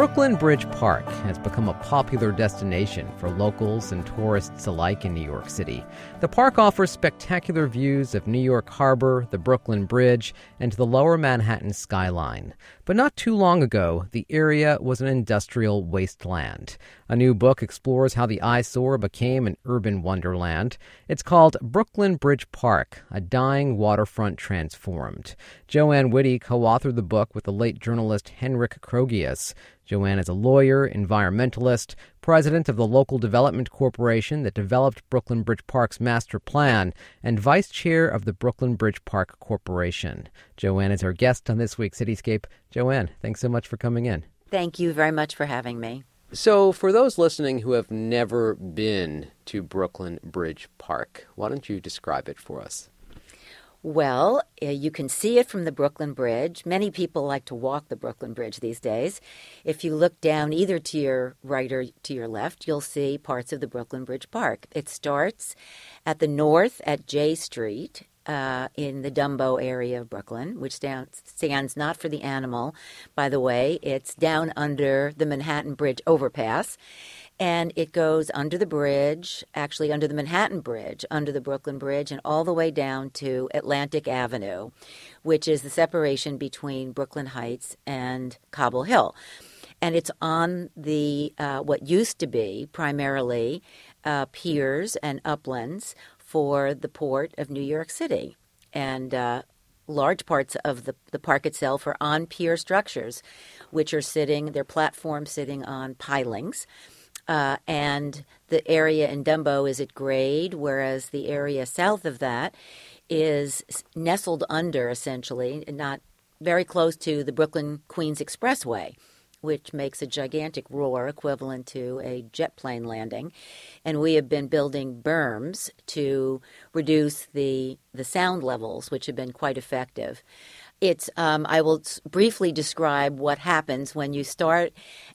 Brooklyn Bridge Park has become a popular destination for locals and tourists alike in New York City. The park offers spectacular views of New York Harbor, the Brooklyn Bridge, and the lower Manhattan skyline. But not too long ago, the area was an industrial wasteland. A new book explores how the eyesore became an urban wonderland. It's called Brooklyn Bridge Park A Dying Waterfront Transformed. Joanne Witty co authored the book with the late journalist Henrik Krogius. Joanne is a lawyer, environmentalist, president of the local development corporation that developed Brooklyn Bridge Park's master plan, and vice chair of the Brooklyn Bridge Park Corporation. Joanne is our guest on this week's Cityscape. Joanne, thanks so much for coming in. Thank you very much for having me. So, for those listening who have never been to Brooklyn Bridge Park, why don't you describe it for us? Well, uh, you can see it from the Brooklyn Bridge. Many people like to walk the Brooklyn Bridge these days. If you look down either to your right or to your left, you'll see parts of the Brooklyn Bridge Park. It starts at the north at Jay Street uh, in the Dumbo area of Brooklyn, which stands not for the animal, by the way. It's down under the Manhattan Bridge overpass and it goes under the bridge, actually under the Manhattan Bridge, under the Brooklyn Bridge, and all the way down to Atlantic Avenue, which is the separation between Brooklyn Heights and Cobble Hill. And it's on the uh, what used to be primarily uh, piers and uplands for the port of New York City. And uh, large parts of the, the park itself are on pier structures, which are sitting, they're platforms sitting on pilings uh, and the area in Dumbo is at grade, whereas the area south of that is nestled under, essentially, not very close to the Brooklyn Queens Expressway, which makes a gigantic roar equivalent to a jet plane landing. And we have been building berms to reduce the, the sound levels, which have been quite effective. It's, um, I will briefly describe what happens when you start,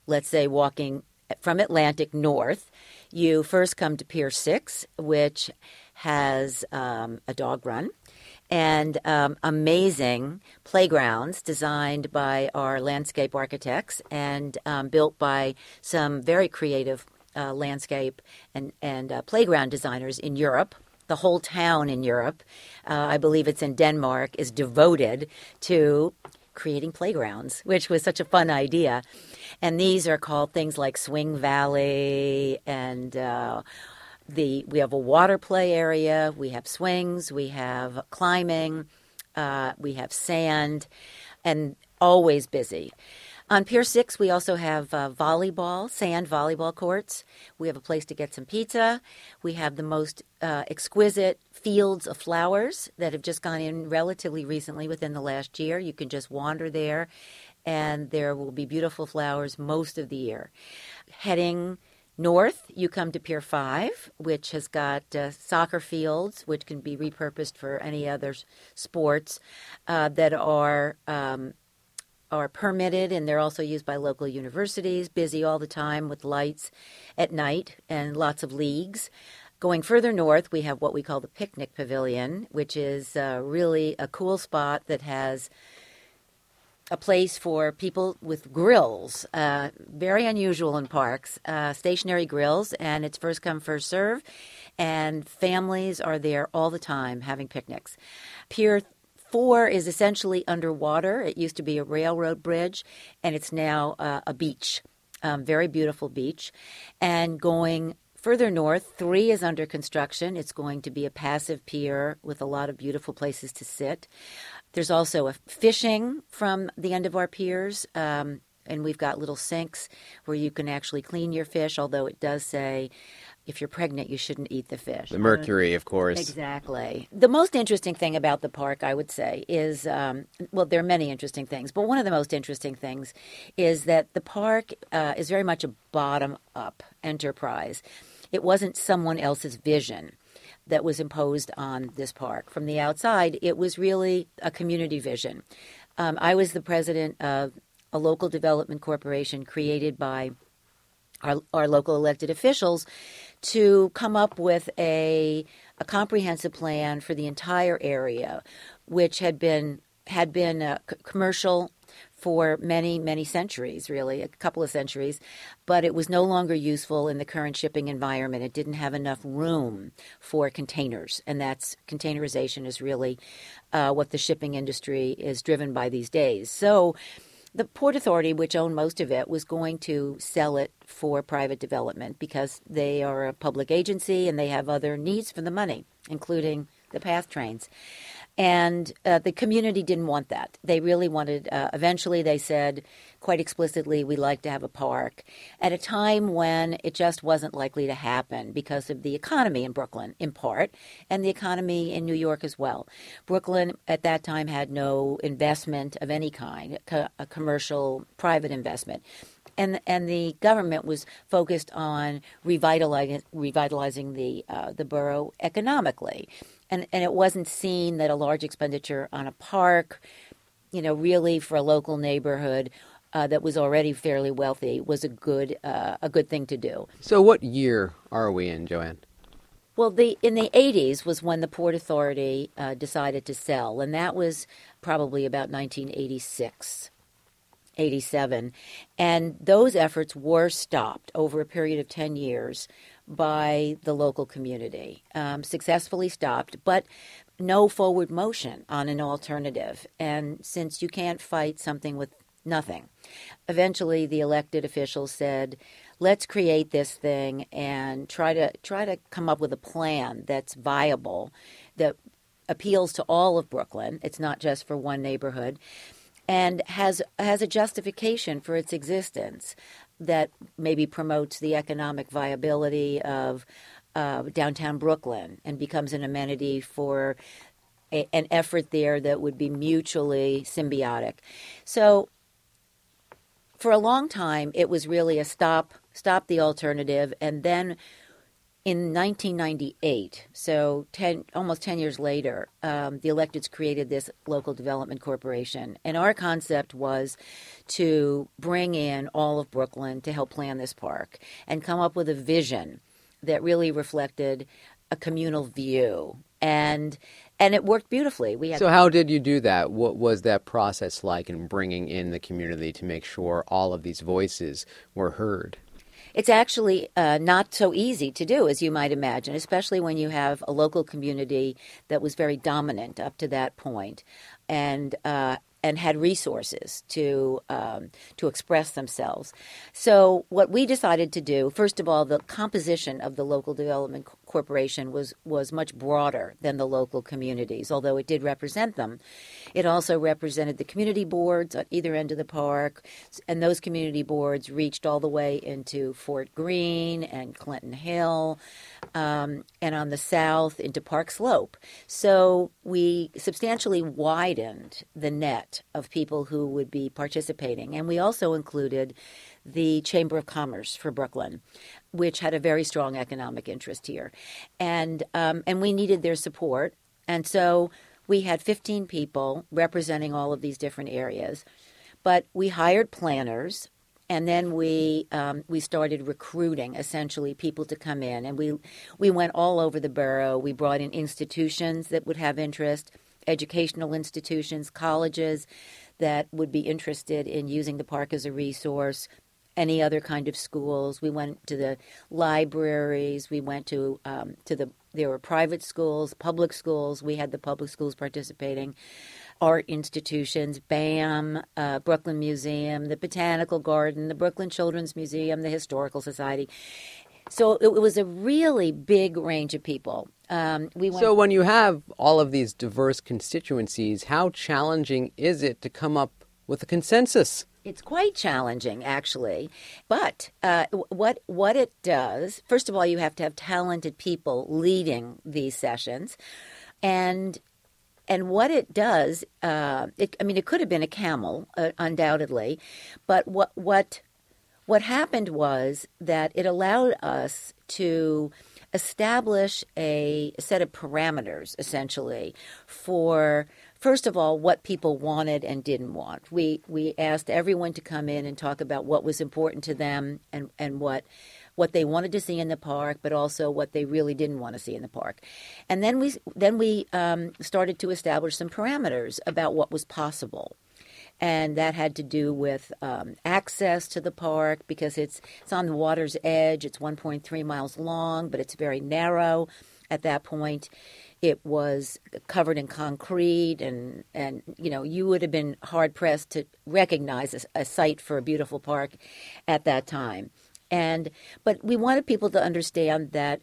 let's say, walking from Atlantic north, you first come to Pier 6, which has um, a dog run and um, amazing playgrounds designed by our landscape architects and um, built by some very creative uh, landscape and, and uh, playground designers in Europe. The whole town in Europe, uh, I believe it's in Denmark, is devoted to creating playgrounds, which was such a fun idea. And these are called things like Swing Valley and. Uh, the we have a water play area, we have swings, we have climbing, uh, we have sand, and always busy. On Pier 6, we also have uh, volleyball, sand volleyball courts. We have a place to get some pizza. We have the most uh, exquisite fields of flowers that have just gone in relatively recently within the last year. You can just wander there, and there will be beautiful flowers most of the year. Heading North, you come to Pier 5, which has got uh, soccer fields, which can be repurposed for any other sports uh, that are um, are permitted and they're also used by local universities, busy all the time with lights at night and lots of leagues. Going further north, we have what we call the Picnic Pavilion, which is uh, really a cool spot that has a place for people with grills, uh, very unusual in parks, uh, stationary grills, and it's first come, first serve. And families are there all the time having picnics. Pier Four is essentially underwater. It used to be a railroad bridge, and it's now uh, a beach, um, very beautiful beach. And going further north, three is under construction. It's going to be a passive pier with a lot of beautiful places to sit. There's also a fishing from the end of our piers. Um, and we've got little sinks where you can actually clean your fish, although it does say if you're pregnant, you shouldn't eat the fish. The mercury, of course. Exactly. The most interesting thing about the park, I would say, is um, well, there are many interesting things, but one of the most interesting things is that the park uh, is very much a bottom up enterprise. It wasn't someone else's vision that was imposed on this park. From the outside, it was really a community vision. Um, I was the president of a local development corporation created by our, our local elected officials to come up with a, a comprehensive plan for the entire area, which had been had been uh, c- commercial for many, many centuries, really, a couple of centuries, but it was no longer useful in the current shipping environment. It didn't have enough room for containers, and that's containerization is really uh, what the shipping industry is driven by these days. So, the Port Authority, which owned most of it, was going to sell it for private development because they are a public agency and they have other needs for the money, including the PATH trains. And uh, the community didn't want that. They really wanted, uh, eventually, they said quite explicitly, we'd like to have a park at a time when it just wasn't likely to happen because of the economy in Brooklyn, in part, and the economy in New York as well. Brooklyn at that time had no investment of any kind, a commercial, private investment and and the government was focused on revitalizing revitalizing the uh, the borough economically and and it wasn't seen that a large expenditure on a park, you know, really for a local neighborhood uh, that was already fairly wealthy was a good uh, a good thing to do. So, what year are we in, Joanne? Well, the in the 80s was when the Port Authority uh, decided to sell, and that was probably about 1986. 87. And those efforts were stopped over a period of 10 years by the local community, um, successfully stopped, but no forward motion on an alternative. And since you can't fight something with nothing, eventually the elected officials said, let's create this thing and try to try to come up with a plan that's viable that appeals to all of Brooklyn. It's not just for one neighborhood and has has a justification for its existence that maybe promotes the economic viability of uh, downtown Brooklyn and becomes an amenity for a, an effort there that would be mutually symbiotic. So, for a long time, it was really a stop, stop the alternative, and then in 1998, so 10, almost 10 years later, um, the electeds created this local development corporation. And our concept was to bring in all of Brooklyn to help plan this park and come up with a vision that really reflected a communal view. And and it worked beautifully. We had so how did you do that? What was that process like in bringing in the community to make sure all of these voices were heard? It's actually uh, not so easy to do, as you might imagine, especially when you have a local community that was very dominant up to that point, and uh, and had resources to um, to express themselves. So what we decided to do, first of all, the composition of the local development corporation was was much broader than the local communities, although it did represent them. It also represented the community boards at either end of the park, and those community boards reached all the way into Fort Greene and Clinton Hill, um, and on the south into Park Slope. So we substantially widened the net of people who would be participating. And we also included the Chamber of Commerce for Brooklyn, which had a very strong economic interest here. And, um, and we needed their support. And so we had 15 people representing all of these different areas. But we hired planners and then we um, we started recruiting essentially people to come in, and we we went all over the borough. We brought in institutions that would have interest educational institutions, colleges that would be interested in using the park as a resource, any other kind of schools. We went to the libraries. We went to um, to the there were private schools, public schools. We had the public schools participating, art institutions, BAM, uh, Brooklyn Museum, the Botanical Garden, the Brooklyn Children's Museum, the Historical Society. So it, it was a really big range of people. Um, we went- so when you have all of these diverse constituencies, how challenging is it to come up with a consensus? It's quite challenging, actually. But uh, what what it does, first of all, you have to have talented people leading these sessions, and and what it does, uh, it, I mean, it could have been a camel, uh, undoubtedly, but what what what happened was that it allowed us to establish a set of parameters essentially for first of all what people wanted and didn't want. We we asked everyone to come in and talk about what was important to them and and what what they wanted to see in the park, but also what they really didn't want to see in the park. And then we then we um, started to establish some parameters about what was possible. and that had to do with um, access to the park because it's it's on the water's edge. It's 1.3 miles long, but it's very narrow at that point. It was covered in concrete, and and you know you would have been hard pressed to recognize a, a site for a beautiful park at that time. And but we wanted people to understand that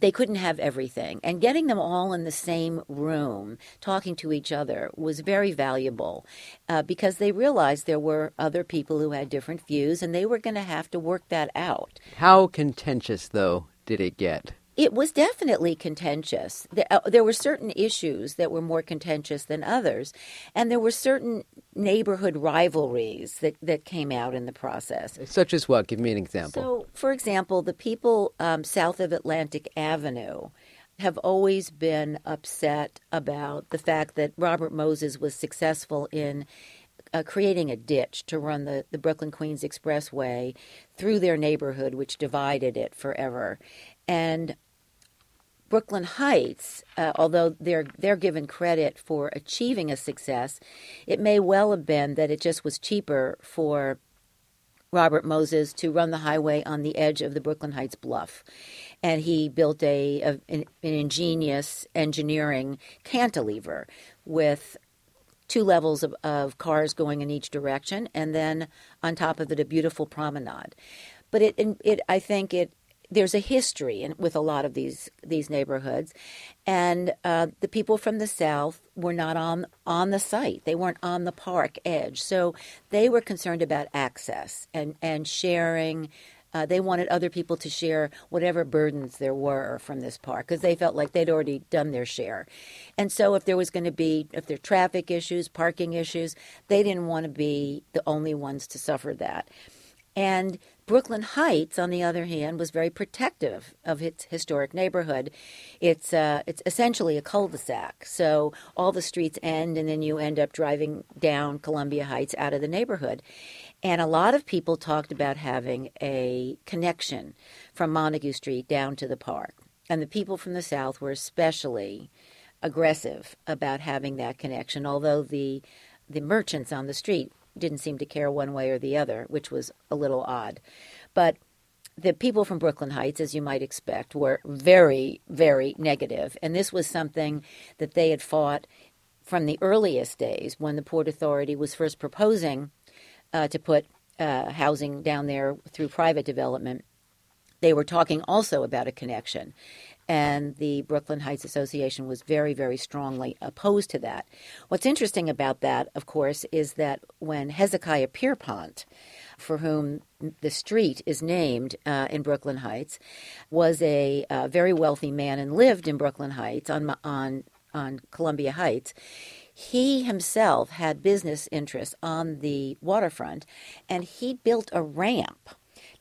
they couldn't have everything. And getting them all in the same room, talking to each other, was very valuable uh, because they realized there were other people who had different views and they were going to have to work that out. How contentious, though, did it get? It was definitely contentious. Uh, there were certain issues that were more contentious than others, and there were certain neighborhood rivalries that, that came out in the process. Such as what? Give me an example. So, for example, the people um, south of Atlantic Avenue have always been upset about the fact that Robert Moses was successful in uh, creating a ditch to run the, the Brooklyn Queens Expressway through their neighborhood, which divided it forever. And Brooklyn Heights, uh, although they're they're given credit for achieving a success, it may well have been that it just was cheaper for Robert Moses to run the highway on the edge of the Brooklyn Heights bluff, and he built a, a an, an ingenious engineering cantilever with two levels of, of cars going in each direction, and then on top of it a beautiful promenade. But it, it I think it there's a history in, with a lot of these these neighborhoods, and uh, the people from the south were not on on the site. They weren't on the park edge, so they were concerned about access and and sharing. Uh, they wanted other people to share whatever burdens there were from this park because they felt like they'd already done their share. And so, if there was going to be, if there traffic issues, parking issues, they didn't want to be the only ones to suffer that. And Brooklyn Heights, on the other hand, was very protective of its historic neighborhood. It's uh, it's essentially a cul-de-sac, so all the streets end, and then you end up driving down Columbia Heights out of the neighborhood. And a lot of people talked about having a connection from Montague Street down to the park, and the people from the South were especially aggressive about having that connection. Although the the merchants on the street didn't seem to care one way or the other, which was a little odd. But the people from Brooklyn Heights, as you might expect, were very, very negative. And this was something that they had fought from the earliest days when the Port Authority was first proposing uh, to put uh, housing down there through private development. They were talking also about a connection and the Brooklyn Heights Association was very, very strongly opposed to that. What's interesting about that, of course, is that when Hezekiah Pierrepont, for whom the street is named uh, in Brooklyn Heights, was a uh, very wealthy man and lived in Brooklyn Heights on on on Columbia Heights. He himself had business interests on the waterfront, and he built a ramp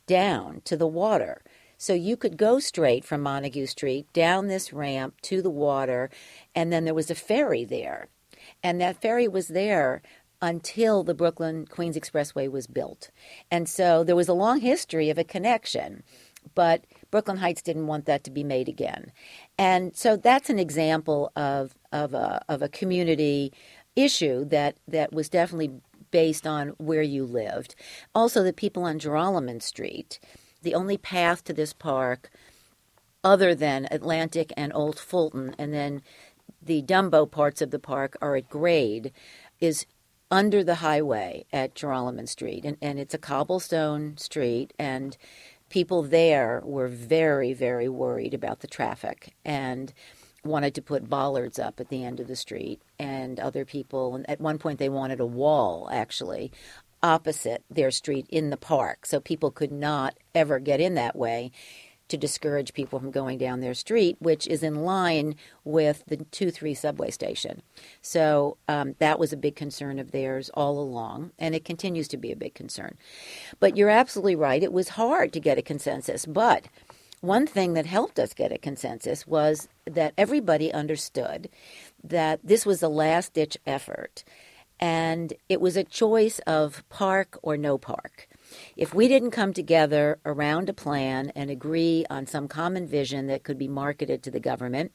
down to the water so you could go straight from Montague Street down this ramp to the water, and then there was a ferry there. And that ferry was there until the Brooklyn Queens Expressway was built. And so there was a long history of a connection, but Brooklyn Heights didn't want that to be made again. And so that's an example of, of, a, of a community issue that, that was definitely based on where you lived. Also, the people on Joralemon Street the only path to this park other than Atlantic and Old Fulton, and then the Dumbo parts of the park are at grade, is under the highway at Joralemon Street. And, and it's a cobblestone street, and people there were very, very worried about the traffic and wanted to put bollards up at the end of the street. And other people, and at one point, they wanted a wall actually opposite their street in the park. So people could not ever get in that way to discourage people from going down their street, which is in line with the 2 3 subway station. So um, that was a big concern of theirs all along, and it continues to be a big concern. But you're absolutely right, it was hard to get a consensus. But one thing that helped us get a consensus was that everybody understood that this was a last ditch effort and it was a choice of park or no park. If we didn't come together around a plan and agree on some common vision that could be marketed to the government,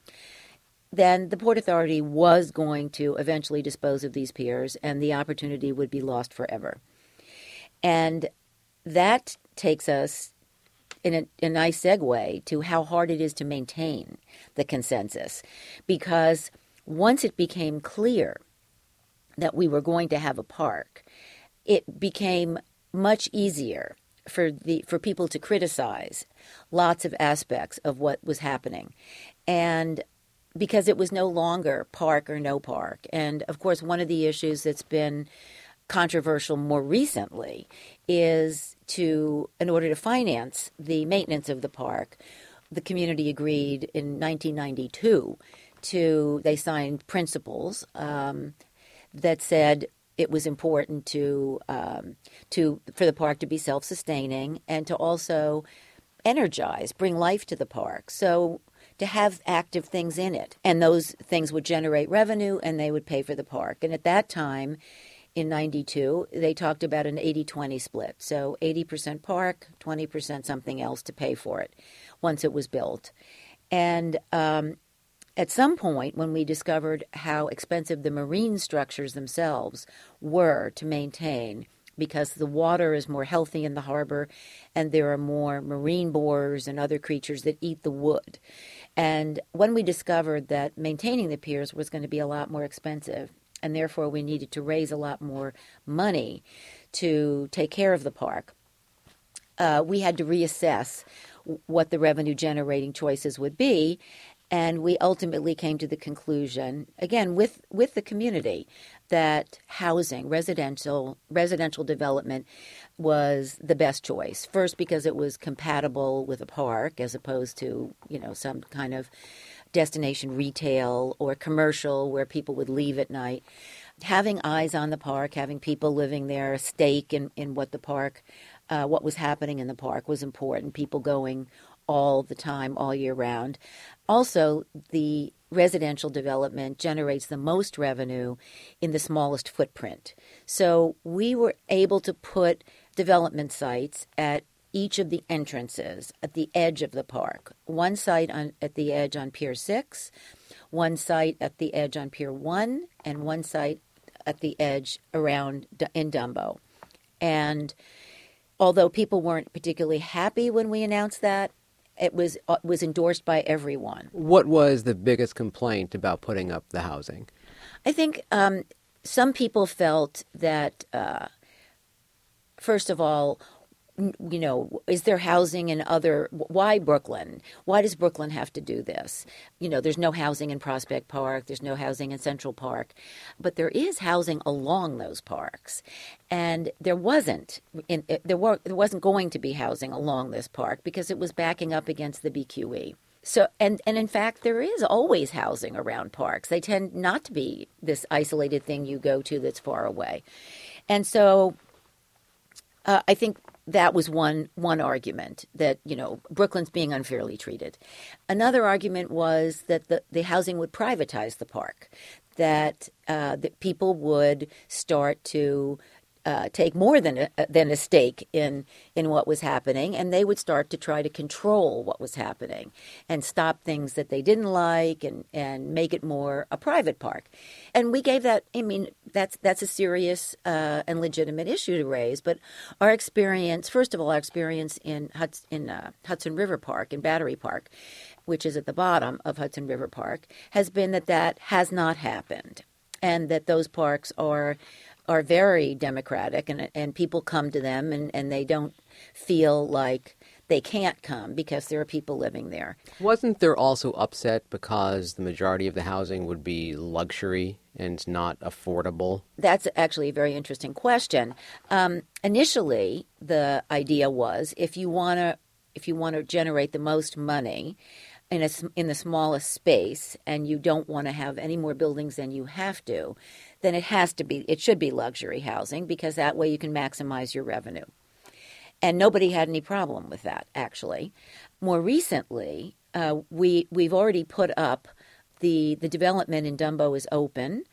then the Port Authority was going to eventually dispose of these piers and the opportunity would be lost forever. And that takes us in a, a, nice segue to how hard it is to maintain the consensus. Because once it became clear that we were going to have a park, it became much easier for the for people to criticize lots of aspects of what was happening. And because it was no longer park or no park. And of course, one of the issues that's been controversial more recently is to, in order to finance the maintenance of the park, the community agreed in 1992 to, they signed principles um, that said it was important to um, to for the park to be self-sustaining and to also energize, bring life to the park. So to have active things in it. And those things would generate revenue and they would pay for the park. And at that time, in 92, they talked about an 80 20 split. So 80% park, 20% something else to pay for it once it was built. And um, at some point, when we discovered how expensive the marine structures themselves were to maintain, because the water is more healthy in the harbor and there are more marine borers and other creatures that eat the wood. And when we discovered that maintaining the piers was going to be a lot more expensive, and therefore we needed to raise a lot more money to take care of the park, uh, we had to reassess what the revenue generating choices would be. And we ultimately came to the conclusion, again, with, with the community, that housing, residential residential development, was the best choice. First, because it was compatible with a park, as opposed to you know some kind of destination retail or commercial where people would leave at night. Having eyes on the park, having people living there, a stake in, in what the park, uh, what was happening in the park was important. People going all the time, all year round. Also, the residential development generates the most revenue in the smallest footprint. So we were able to put development sites at each of the entrances at the edge of the park. One site on, at the edge on Pier 6, one site at the edge on Pier 1, and one site at the edge around in Dumbo. And although people weren't particularly happy when we announced that, it was uh, was endorsed by everyone. What was the biggest complaint about putting up the housing? I think um, some people felt that, uh, first of all, you know, is there housing in other? Why Brooklyn? Why does Brooklyn have to do this? You know, there's no housing in Prospect Park. There's no housing in Central Park, but there is housing along those parks, and there wasn't. In, there, were, there wasn't going to be housing along this park because it was backing up against the BQE. So and and in fact there is always housing around parks. They tend not to be this isolated thing you go to that's far away. And so uh, I think that was one one argument that you know Brooklyn's being unfairly treated. Another argument was that the, the housing would privatize the park, that uh, that people would start to uh, take more than a, than a stake in in what was happening, and they would start to try to control what was happening and stop things that they didn't like, and and make it more a private park. And we gave that. I mean, that's that's a serious uh, and legitimate issue to raise. But our experience, first of all, our experience in Hudson, in uh, Hudson River Park in Battery Park, which is at the bottom of Hudson River Park, has been that that has not happened, and that those parks are are very democratic and and people come to them and, and they don't feel like they can't come because there are people living there. Wasn't there also upset because the majority of the housing would be luxury and not affordable? That's actually a very interesting question. Um, initially, the idea was if you want to if you want to generate the most money, in a, in the smallest space and you don't want to have any more buildings than you have to, then it has to be it should be luxury housing because that way you can maximize your revenue. And nobody had any problem with that actually. More recently, uh, we we've already put up the the development in Dumbo is open.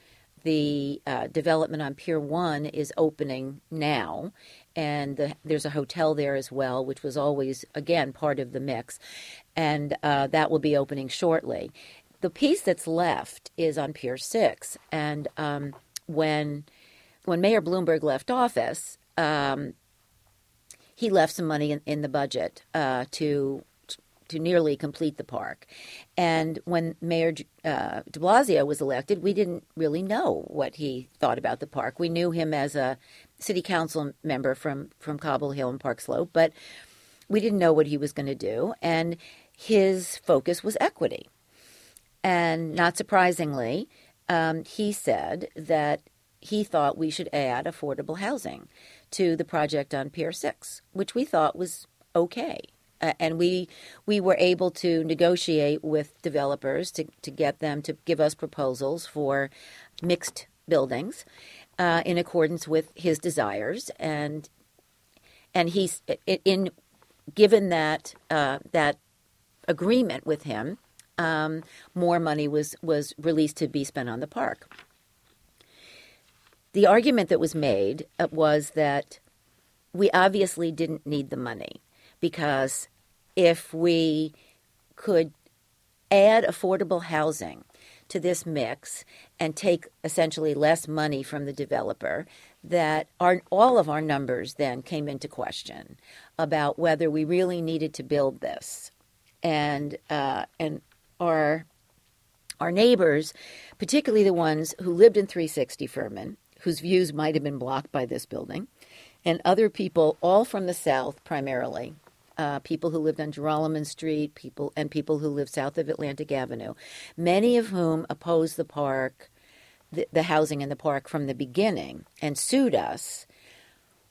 The uh, development on Pier One is opening now, and the, there's a hotel there as well, which was always again part of the mix, and uh, that will be opening shortly. the piece that's left is on Pier Six, and um, when when Mayor Bloomberg left office, um, he left some money in, in the budget uh, to to nearly complete the park. And when Mayor uh, de Blasio was elected, we didn't really know what he thought about the park. We knew him as a city council member from, from Cobble Hill and Park Slope, but we didn't know what he was going to do. And his focus was equity. And not surprisingly, um, he said that he thought we should add affordable housing to the project on Pier 6, which we thought was okay. Uh, and we we were able to negotiate with developers to, to get them to give us proposals for mixed buildings uh, in accordance with his desires. And and he's in given that uh, that agreement with him um, more money was was released to be spent on the park. The argument that was made uh, was that we obviously didn't need the money because if we could add affordable housing to this mix and take essentially less money from the developer, that our, all of our numbers then came into question about whether we really needed to build this. And, uh, and our, our neighbors, particularly the ones who lived in 360 Furman, whose views might have been blocked by this building, and other people, all from the South primarily, uh, people who lived on Joralemon Street, people and people who lived south of Atlantic Avenue, many of whom opposed the park, the, the housing in the park from the beginning, and sued us.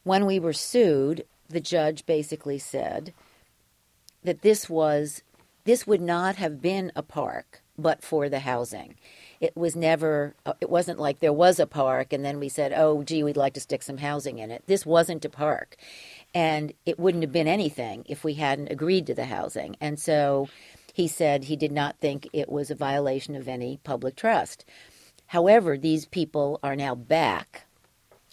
When we were sued, the judge basically said that this was this would not have been a park but for the housing. It was never uh, it wasn't like there was a park and then we said oh gee we'd like to stick some housing in it. This wasn't a park and it wouldn't have been anything if we hadn't agreed to the housing. And so he said he did not think it was a violation of any public trust. However these people are now back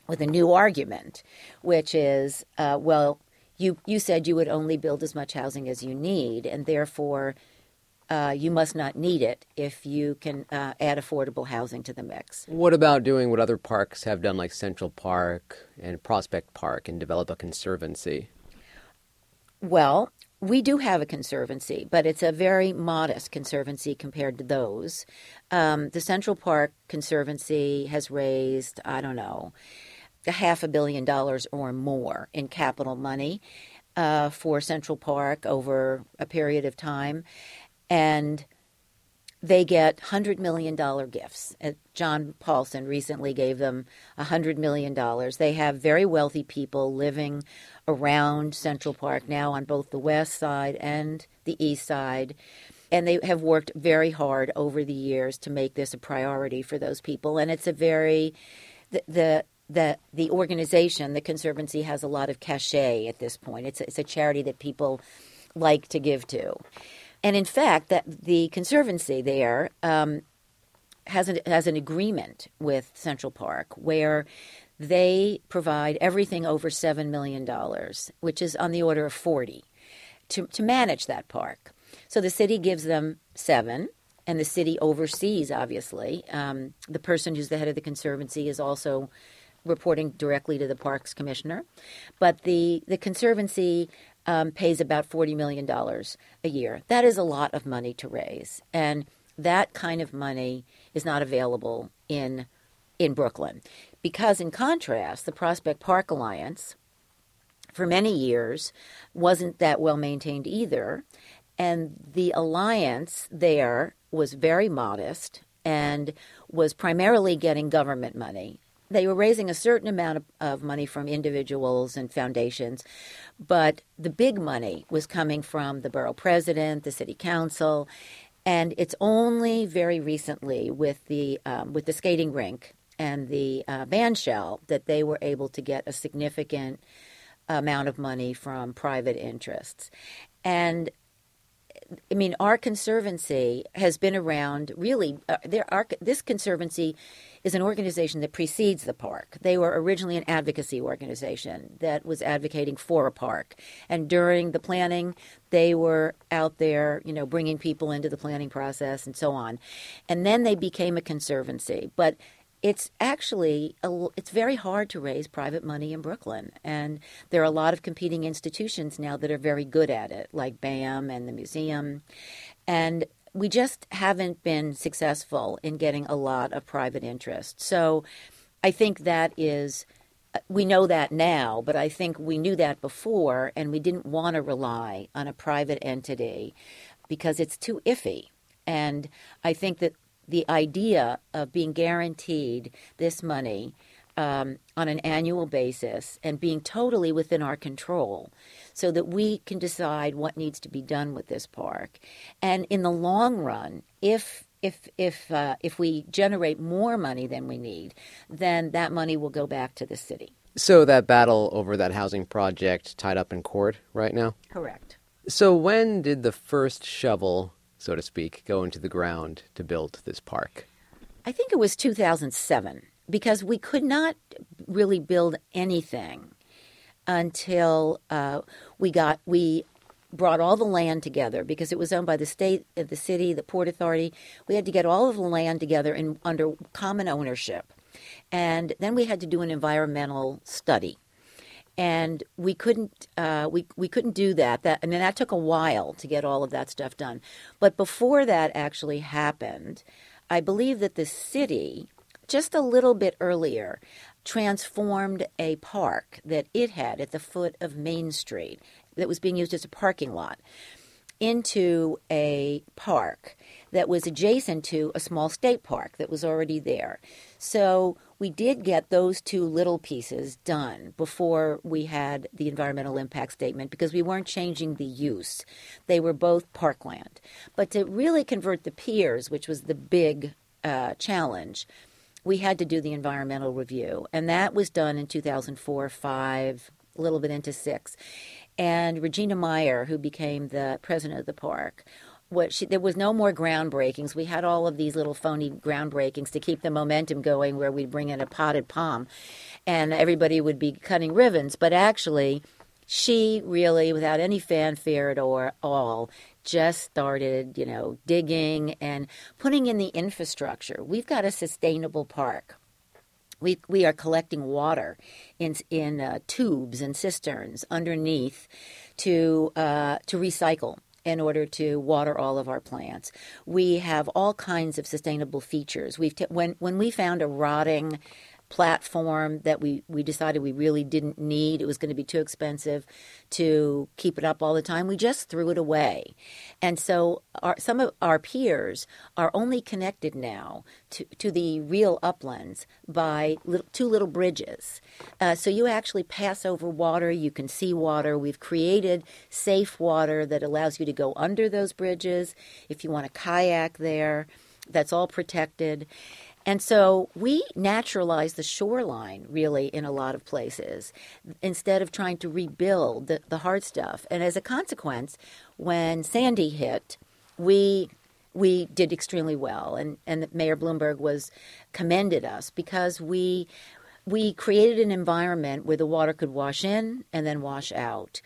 with a new argument which is uh, well you, you said you would only build as much housing as you need, and therefore uh, you must not need it if you can uh, add affordable housing to the mix. What about doing what other parks have done, like Central Park and Prospect Park, and develop a conservancy? Well, we do have a conservancy, but it's a very modest conservancy compared to those. Um, the Central Park Conservancy has raised, I don't know, a half a billion dollars or more in capital money uh, for Central Park over a period of time and they get $100 million gifts. Uh, John Paulson recently gave them $100 million. They have very wealthy people living around Central Park now on both the west side and the east side. And they have worked very hard over the years to make this a priority for those people. And it's a very, the, the the the organization, the Conservancy, has a lot of cachet at this point. It's a, it's a charity that people like to give to. And in fact, that the conservancy there um, has an, has an agreement with Central Park where they provide everything over seven million dollars, which is on the order of forty, to to manage that park. So the city gives them seven, and the city oversees. Obviously, um, the person who's the head of the conservancy is also reporting directly to the parks commissioner, but the the conservancy um, pays about $40 million a year. That is a lot of money to raise. And that kind of money is not available in, in Brooklyn. Because, in contrast, the Prospect Park Alliance, for many years, wasn't that well maintained either. And the alliance there was very modest and was primarily getting government money they were raising a certain amount of, of, money from individuals and foundations, but the big money was coming from the borough president, the city council, and it's only very recently with the um, with the skating rink and the uh, band shell that they were able to get a significant amount of money from private interests, and I mean, our conservancy has been around really. Uh, there are this conservancy is an organization that precedes the park. They were originally an advocacy organization that was advocating for a park, and during the planning, they were out there, you know, bringing people into the planning process and so on, and then they became a conservancy, but it's actually a, it's very hard to raise private money in Brooklyn, and there are a lot of competing institutions now that are very good at it, like BAM and the museum, and we just haven't been successful in getting a lot of private interest. So, I think that is we know that now, but I think we knew that before, and we didn't want to rely on a private entity because it's too iffy. And I think that the idea of being guaranteed this money um, on an annual basis and being totally within our control so that we can decide what needs to be done with this park. And in the long run, if if if uh, if we generate more money than we need, then that money will go back to the city. So that battle over that housing project tied up in court right now? Correct. So when did the first shovel so to speak, go into the ground to build this park? I think it was 2007 because we could not really build anything until uh, we got we brought all the land together because it was owned by the state, uh, the city, the port authority. We had to get all of the land together in under common ownership, and then we had to do an environmental study and we couldn't uh, we we couldn't do that. That and then that took a while to get all of that stuff done. But before that actually happened, I believe that the city just a little bit earlier transformed a park that it had at the foot of Main Street that was being used as a parking lot into a park that was adjacent to a small state park that was already there. So we did get those two little pieces done before we had the environmental impact statement because we weren't changing the use. They were both parkland. But to really convert the piers, which was the big uh, challenge, we had to do the environmental review. And that was done in 2004, 5, a little bit into 6. And Regina Myer, who became the president of the park, what she, there was no more groundbreakings. We had all of these little phony groundbreakings to keep the momentum going, where we'd bring in a potted palm, and everybody would be cutting ribbons. But actually, she really, without any fanfare at all, just started, you know, digging and putting in the infrastructure. We've got a sustainable park. We, we are collecting water in, in uh, tubes and cisterns underneath to, uh, to recycle in order to water all of our plants. We have all kinds of sustainable features. We've t- when when we found a rotting platform that we, we decided we really didn't need. It was going to be too expensive to keep it up all the time. We just threw it away. And so our, some of our piers are only connected now to, to the real uplands by little, two little bridges. Uh, so you actually pass over water, you can see water. We've created safe water that allows you to go under those bridges. If you want to kayak there, that's all protected. And so we naturalize the shoreline really in a lot of places instead of trying to rebuild the, the hard stuff. And as a consequence, when Sandy hit, we we did extremely well and, and Mayor Bloomberg was commended us because we we created an environment where the water could wash in and then wash out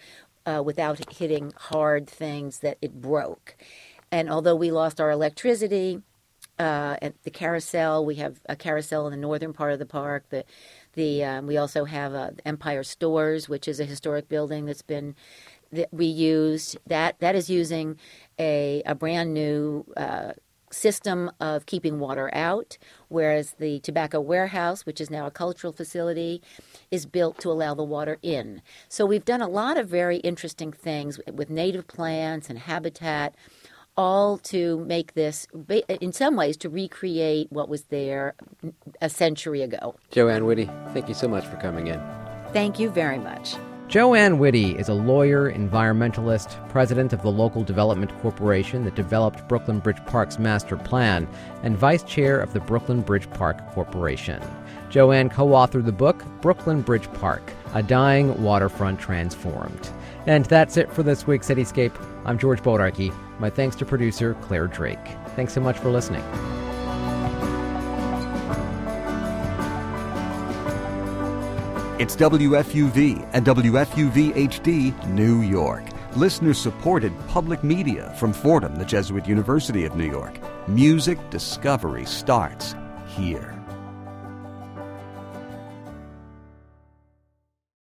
uh, without hitting hard things that it broke. And although we lost our electricity, uh, at the carousel. We have a carousel in the northern part of the park. The the um, we also have uh, Empire Stores, which is a historic building that's been that we used. That that is using a a brand new. Uh, system of keeping water out, whereas the tobacco warehouse, which is now a cultural facility, is built to allow the water in. So we've done a lot of very interesting things with native plants and habitat all to make this, in some ways, to recreate what was there a century ago. Joanne Witty, thank you so much for coming in. Thank you very much. Joanne Witty is a lawyer, environmentalist, president of the local development corporation that developed Brooklyn Bridge Park's master plan, and vice chair of the Brooklyn Bridge Park Corporation. Joanne co authored the book Brooklyn Bridge Park A Dying Waterfront Transformed. And that's it for this week's Cityscape. I'm George Bodarky. My thanks to producer Claire Drake. Thanks so much for listening. It's WFUV and WFUV HD, New York. Listener supported public media from Fordham, the Jesuit University of New York. Music discovery starts here.